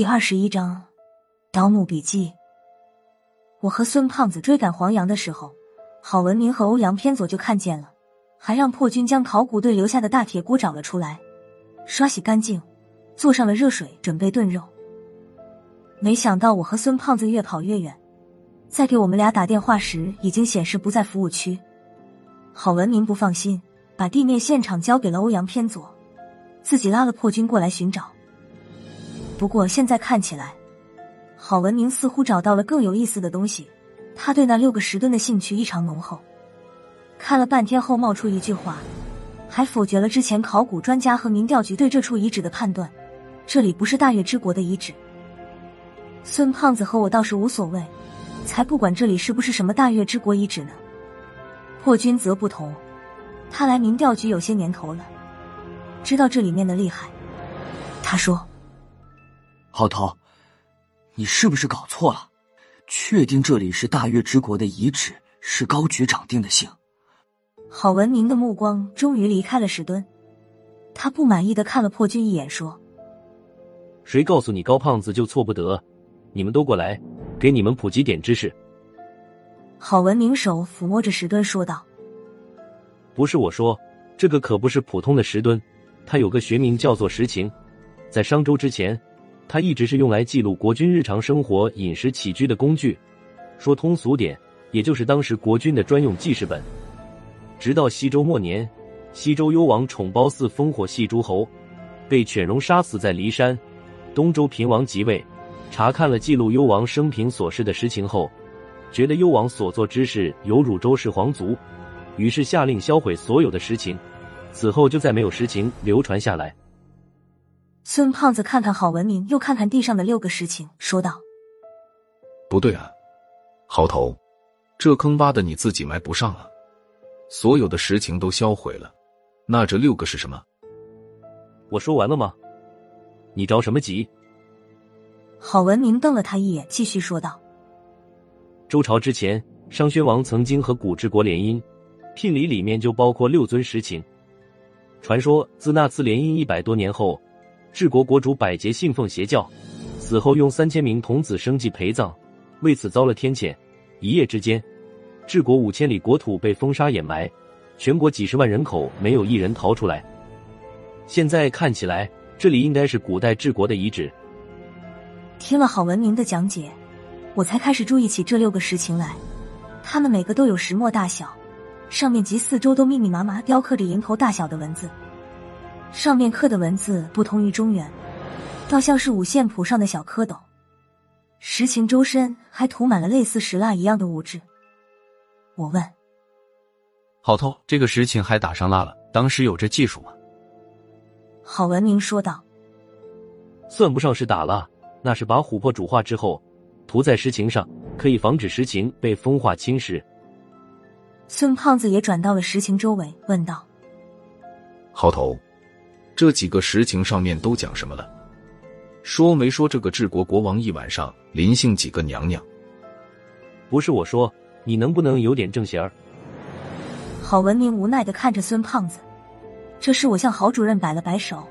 第二十一章《盗墓笔记》。我和孙胖子追赶黄羊的时候，郝文明和欧阳偏左就看见了，还让破军将考古队留下的大铁锅找了出来，刷洗干净，做上了热水，准备炖肉。没想到我和孙胖子越跑越远，在给我们俩打电话时，已经显示不在服务区。郝文明不放心，把地面现场交给了欧阳偏左，自己拉了破军过来寻找。不过现在看起来，郝文明似乎找到了更有意思的东西。他对那六个石墩的兴趣异常浓厚，看了半天后冒出一句话，还否决了之前考古专家和民调局对这处遗址的判断：这里不是大越之国的遗址。孙胖子和我倒是无所谓，才不管这里是不是什么大越之国遗址呢。破军则不同，他来民调局有些年头了，知道这里面的厉害。他说：“郝涛，你是不是搞错了？确定这里是大越之国的遗址，是高局长定的性。”郝文明的目光终于离开了石墩，他不满意的看了破军一眼，说：“谁告诉你高胖子就错不得？”你们都过来，给你们普及点知识。郝文明手抚摸着石墩说道：“不是我说，这个可不是普通的石墩，它有个学名叫做石琴。在商周之前，它一直是用来记录国君日常生活、饮食起居的工具。说通俗点，也就是当时国君的专用记事本。直到西周末年，西周幽王宠褒姒烽火戏诸侯，被犬戎杀死在骊山。东周平王即位。”查看了记录幽王生平所事的实情后，觉得幽王所做之事有辱周氏皇族，于是下令销毁所有的实情。此后就再没有实情流传下来。孙胖子看看郝文明，又看看地上的六个石情，说道：“不对啊，郝头，这坑挖的你自己埋不上啊！所有的石情都销毁了，那这六个是什么？”我说完了吗？你着什么急？郝文明瞪了他一眼，继续说道：“周朝之前，商宣王曾经和古之国联姻，聘礼里面就包括六尊实情。传说自那次联姻一百多年后，治国国主百节信奉邪教，死后用三千名童子生祭陪葬，为此遭了天谴。一夜之间，治国五千里国土被风沙掩埋，全国几十万人口没有一人逃出来。现在看起来，这里应该是古代治国的遗址。”听了郝文明的讲解，我才开始注意起这六个石情来。它们每个都有石墨大小，上面及四周都密密麻麻雕刻着蝇头大小的文字。上面刻的文字不同于中原，倒像是五线谱上的小蝌蚪。石琴周身还涂满了类似石蜡一样的物质。我问：“好头，这个石琴还打上蜡了，当时有这技术吗？”郝文明说道：“算不上是打蜡。”那是把琥珀煮化之后涂在石琴上，可以防止石琴被风化侵蚀。孙胖子也转到了石琴周围，问道：“郝头，这几个实情上面都讲什么了？说没说这个治国国王一晚上临幸几个娘娘？”不是我说，你能不能有点正形儿？郝文明无奈的看着孙胖子，这时我向郝主任摆了摆手，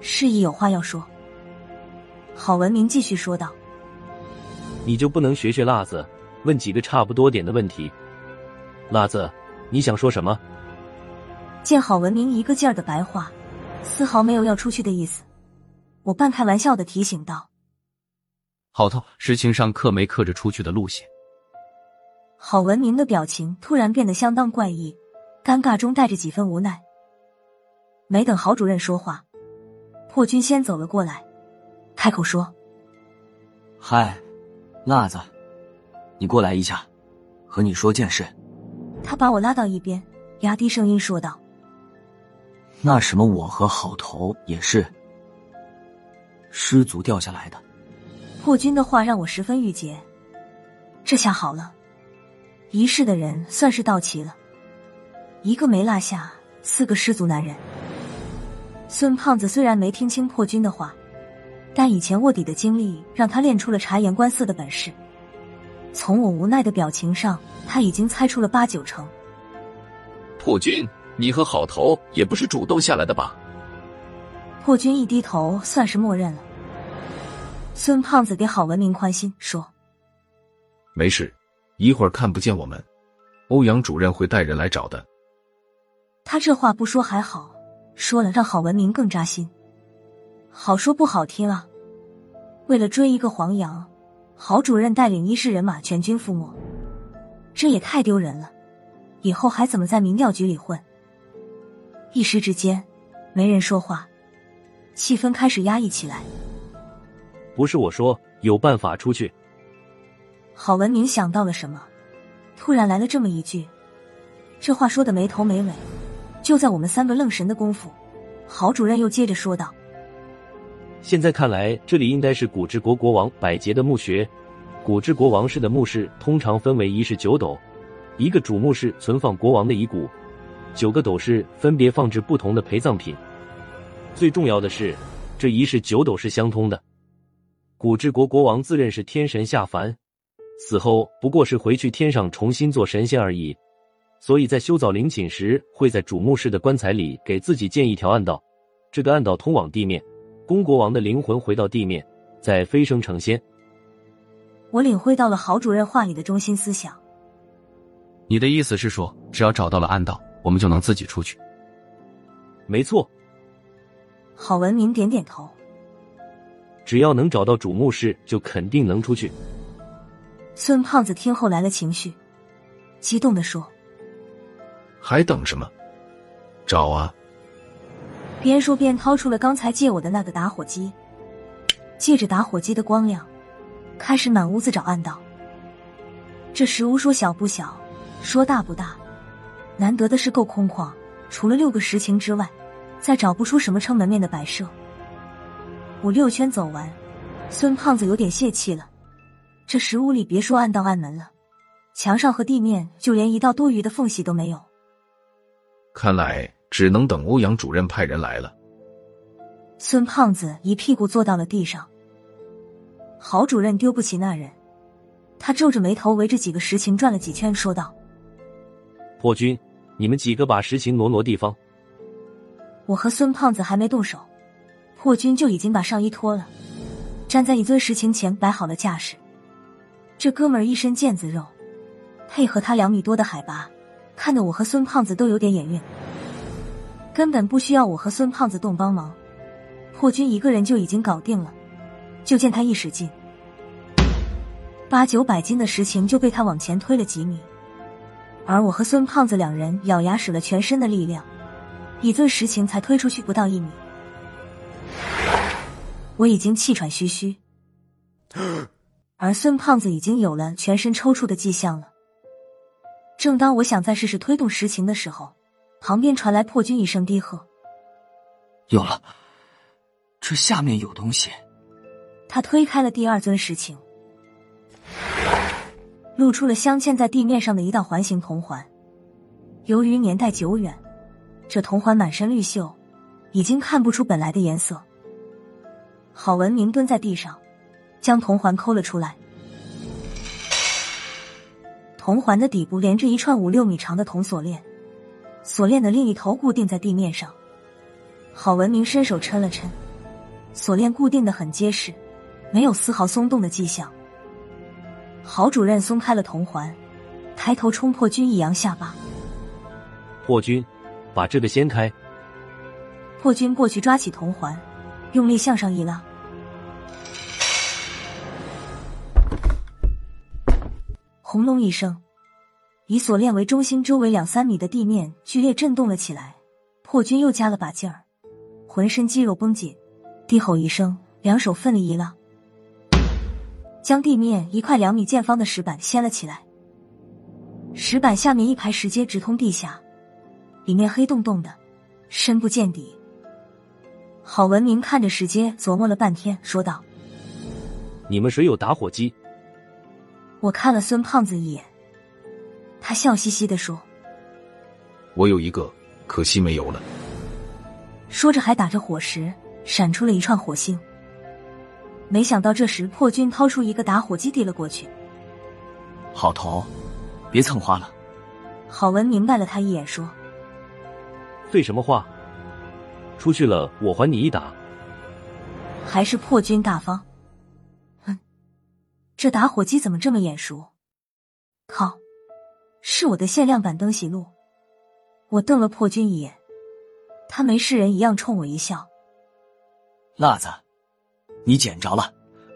示意有话要说。郝文明继续说道：“你就不能学学辣子，问几个差不多点的问题？辣子，你想说什么？”见郝文明一个劲儿的白话，丝毫没有要出去的意思，我半开玩笑的提醒道：“好头，实情上刻没刻着出去的路线？”郝文明的表情突然变得相当怪异，尴尬中带着几分无奈。没等郝主任说话，破军先走了过来。开口说：“嗨，辣子，你过来一下，和你说件事。”他把我拉到一边，压低声音说道：“那什么，我和好头也是失足掉下来的。”破军的话让我十分郁结。这下好了，一世的人算是到齐了，一个没落下，四个失足男人。孙胖子虽然没听清破军的话。但以前卧底的经历让他练出了察言观色的本事。从我无奈的表情上，他已经猜出了八九成。破军，你和好头也不是主动下来的吧？破军一低头，算是默认了。孙胖子给郝文明宽心说：“没事，一会儿看不见我们，欧阳主任会带人来找的。”他这话不说还好，说了让郝文明更扎心。好说不好听啊，为了追一个黄羊，郝主任带领一市人马全军覆没，这也太丢人了。以后还怎么在民调局里混？一时之间，没人说话，气氛开始压抑起来。不是我说，有办法出去。郝文明想到了什么，突然来了这么一句，这话说的没头没尾。就在我们三个愣神的功夫，郝主任又接着说道：“现在看来，这里应该是古之国国王百杰的墓穴。古之国王室的墓室通常分为一室九斗。”一个主墓室存放国王的遗骨，九个斗室分别放置不同的陪葬品。最重要的是，这一室九斗是相通的。古之国国王自认是天神下凡，死后不过是回去天上重新做神仙而已。所以在修造陵寝时，会在主墓室的棺材里给自己建一条暗道，这个暗道通往地面，供国王的灵魂回到地面，再飞升成仙。我领会到了郝主任话里的中心思想。你的意思是说，只要找到了暗道，我们就能自己出去？没错。郝文明点点头。只要能找到主墓室，就肯定能出去。孙胖子听后来了情绪，激动的说：“还等什么？找啊！”边说边掏出了刚才借我的那个打火机，借着打火机的光亮，开始满屋子找暗道。这石屋说小不小。说大不大，难得的是够空旷，除了六个石情之外，再找不出什么撑门面的摆设。五六圈走完，孙胖子有点泄气了。这石屋里别说暗道暗门了，墙上和地面就连一道多余的缝隙都没有。看来只能等欧阳主任派人来了。孙胖子一屁股坐到了地上。郝主任丢不起那人，他皱着眉头围着几个石情转了几圈，说道。破军，你们几个把实情挪挪地方。我和孙胖子还没动手，破军就已经把上衣脱了，站在一尊石情前摆好了架势。这哥们儿一身腱子肉，配合他两米多的海拔，看得我和孙胖子都有点眼晕。根本不需要我和孙胖子动帮忙，破军一个人就已经搞定了。就见他一使劲，八九百斤的实情就被他往前推了几米。而我和孙胖子两人咬牙使了全身的力量，一尊实情才推出去不到一米，我已经气喘吁吁，而孙胖子已经有了全身抽搐的迹象了。正当我想再试试推动实情的时候，旁边传来破军一声低喝：“有了，这下面有东西。”他推开了第二尊石情。露出了镶嵌在地面上的一道环形铜环。由于年代久远，这铜环满身绿锈，已经看不出本来的颜色。郝文明蹲在地上，将铜环抠了出来。铜环的底部连着一串五六米长的铜锁链，锁链的另一头固定在地面上。郝文明伸手抻了抻，锁链固定的很结实，没有丝毫松动的迹象。郝主任松开了铜环，抬头冲破军一扬下巴。破军，把这个掀开。破军过去抓起铜环，用力向上一拉，轰隆一声，以锁链为中心，周围两三米的地面剧烈震动了起来。破军又加了把劲儿，浑身肌肉绷紧，低吼一声，两手奋力一拉。将地面一块两米见方的石板掀了起来，石板下面一排石阶直通地下，里面黑洞洞的，深不见底。郝文明看着石阶，琢磨了半天，说道：“你们谁有打火机？”我看了孙胖子一眼，他笑嘻嘻的说：“我有一个，可惜没油了。”说着还打着火石，闪出了一串火星。没想到这时破军掏出一个打火机递了过去。好头，别蹭花了。郝文明白了他一眼，说：“废什么话？出去了，我还你一打。”还是破军大方。哼这打火机怎么这么眼熟？靠，是我的限量版灯喜路。我瞪了破军一眼，他没事人一样冲我一笑。辣子，你捡着了。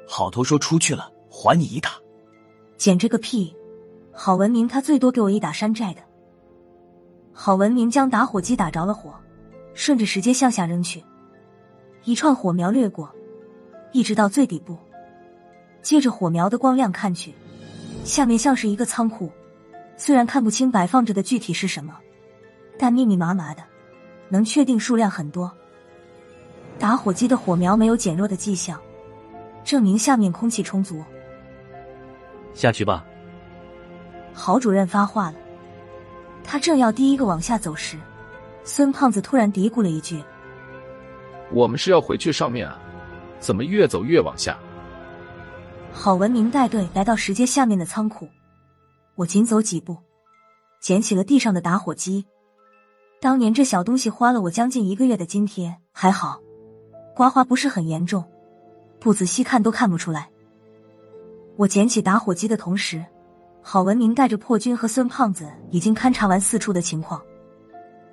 好头说出去了，还你一打。捡这个屁！郝文明他最多给我一打山寨的。郝文明将打火机打着了火，顺着石阶向下扔去，一串火苗掠过，一直到最底部。借着火苗的光亮看去，下面像是一个仓库，虽然看不清摆放着的具体是什么，但密密麻麻的，能确定数量很多。打火机的火苗没有减弱的迹象，证明下面空气充足。下去吧。郝主任发话了，他正要第一个往下走时，孙胖子突然嘀咕了一句：“我们是要回去上面啊，怎么越走越往下？”郝文明带队来到石阶下面的仓库，我紧走几步，捡起了地上的打火机。当年这小东西花了我将近一个月的津贴，还好，刮花不是很严重，不仔细看都看不出来。我捡起打火机的同时，郝文明带着破军和孙胖子已经勘察完四处的情况。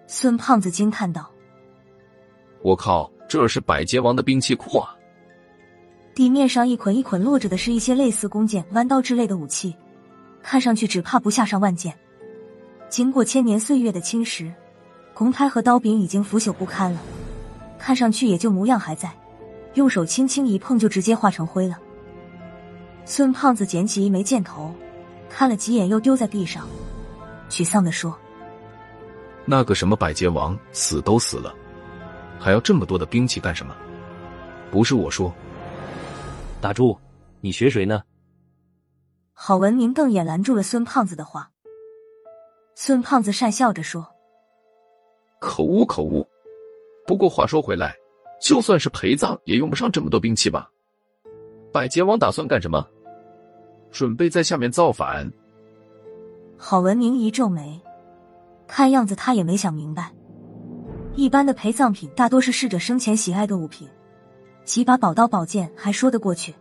孙胖子惊叹道：“我靠，这是百劫王的兵器库啊！”地面上一捆一捆落着的是一些类似弓箭、弯刀之类的武器，看上去只怕不下上万件。经过千年岁月的侵蚀，弓胎和刀柄已经腐朽不堪了，看上去也就模样还在，用手轻轻一碰就直接化成灰了。孙胖子捡起一枚箭头，看了几眼又丢在地上，沮丧的说：“那个什么百劫王死都死了，还要这么多的兵器干什么？不是我说。”打住！你学谁呢？郝文明瞪眼拦住了孙胖子的话。孙胖子讪笑着说：“可恶可恶！不过话说回来，就算是陪葬，也用不上这么多兵器吧？百劫王打算干什么？准备在下面造反？”郝文明一皱眉，看样子他也没想明白。一般的陪葬品大多是逝者生前喜爱的物品。几把宝刀、宝剑还说得过去，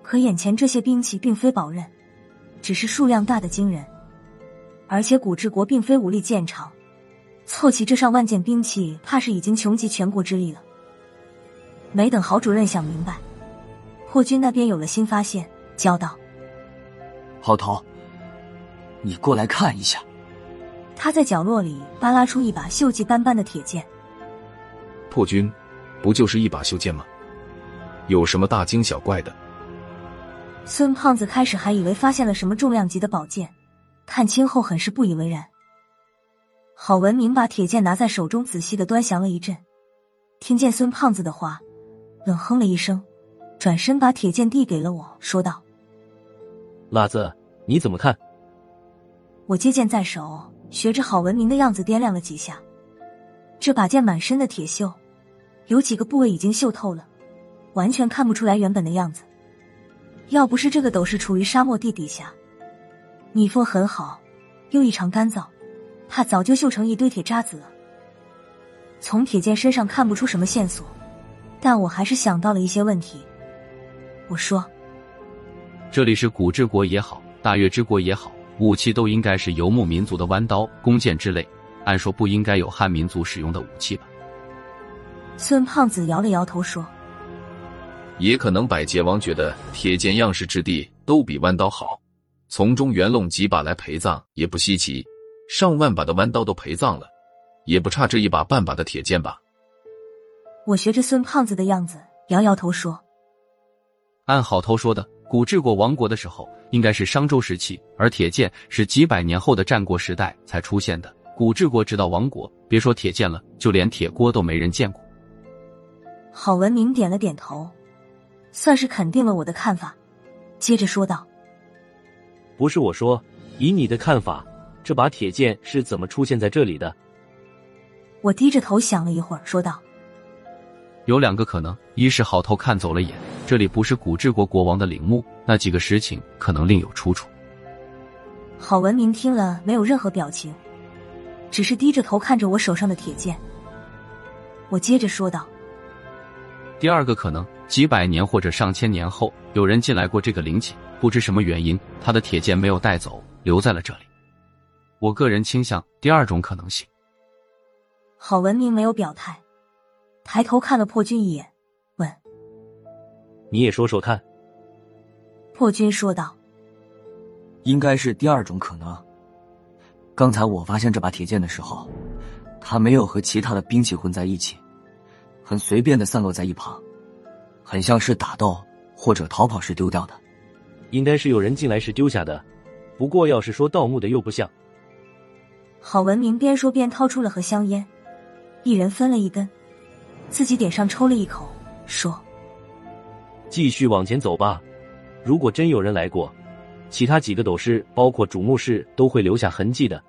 可眼前这些兵器并非宝刃，只是数量大的惊人。而且古治国并非武力见长，凑齐这上万件兵器，怕是已经穷极全国之力了。没等郝主任想明白，破军那边有了新发现，叫道：“郝头，你过来看一下。”他在角落里扒拉出一把锈迹斑斑的铁剑。破军，不就是一把锈剑吗？有什么大惊小怪的？孙胖子开始还以为发现了什么重量级的宝剑，看清后很是不以为然。郝文明把铁剑拿在手中，仔细的端详了一阵，听见孙胖子的话，冷哼了一声，转身把铁剑递给了我，说道：“辣子，你怎么看？”我接剑在手，学着郝文明的样子掂量了几下，这把剑满身的铁锈，有几个部位已经锈透了。完全看不出来原本的样子。要不是这个斗是处于沙漠地底下，密封很好，又异常干燥，怕早就锈成一堆铁渣子了。从铁剑身上看不出什么线索，但我还是想到了一些问题。我说：“这里是古之国也好，大月之国也好，武器都应该是游牧民族的弯刀、弓箭之类，按说不应该有汉民族使用的武器吧？”孙胖子摇了摇头说。也可能百劫王觉得铁剑样式质地都比弯刀好，从中圆弄几把来陪葬也不稀奇。上万把的弯刀都陪葬了，也不差这一把半把的铁剑吧？我学着孙胖子的样子摇摇头说：“按好头说的，古治国亡国的时候应该是商周时期，而铁剑是几百年后的战国时代才出现的。古治国直到亡国，别说铁剑了，就连铁锅都没人见过。”郝文明点了点头。算是肯定了我的看法，接着说道：“不是我说，以你的看法，这把铁剑是怎么出现在这里的？”我低着头想了一会儿，说道：“有两个可能，一是好头看走了眼，这里不是古治国国王的陵墓，那几个石情可能另有出处。”郝文明听了没有任何表情，只是低着头看着我手上的铁剑。我接着说道：“第二个可能。”几百年或者上千年后，有人进来过这个陵寝，不知什么原因，他的铁剑没有带走，留在了这里。我个人倾向第二种可能性。郝文明没有表态，抬头看了破军一眼，问：“你也说说看。”破军说道：“应该是第二种可能。刚才我发现这把铁剑的时候，它没有和其他的兵器混在一起，很随便的散落在一旁，很像是打斗或者逃跑时丢掉的。应该是有人进来时丢下的。不过要是说盗墓的，又不像。”郝文明边说边掏出了盒香烟，一人分了一根，自己点上抽了一口，说：“继续往前走吧。如果真有人来过。”其他几个斗师，包括主墓室，都会留下痕迹的。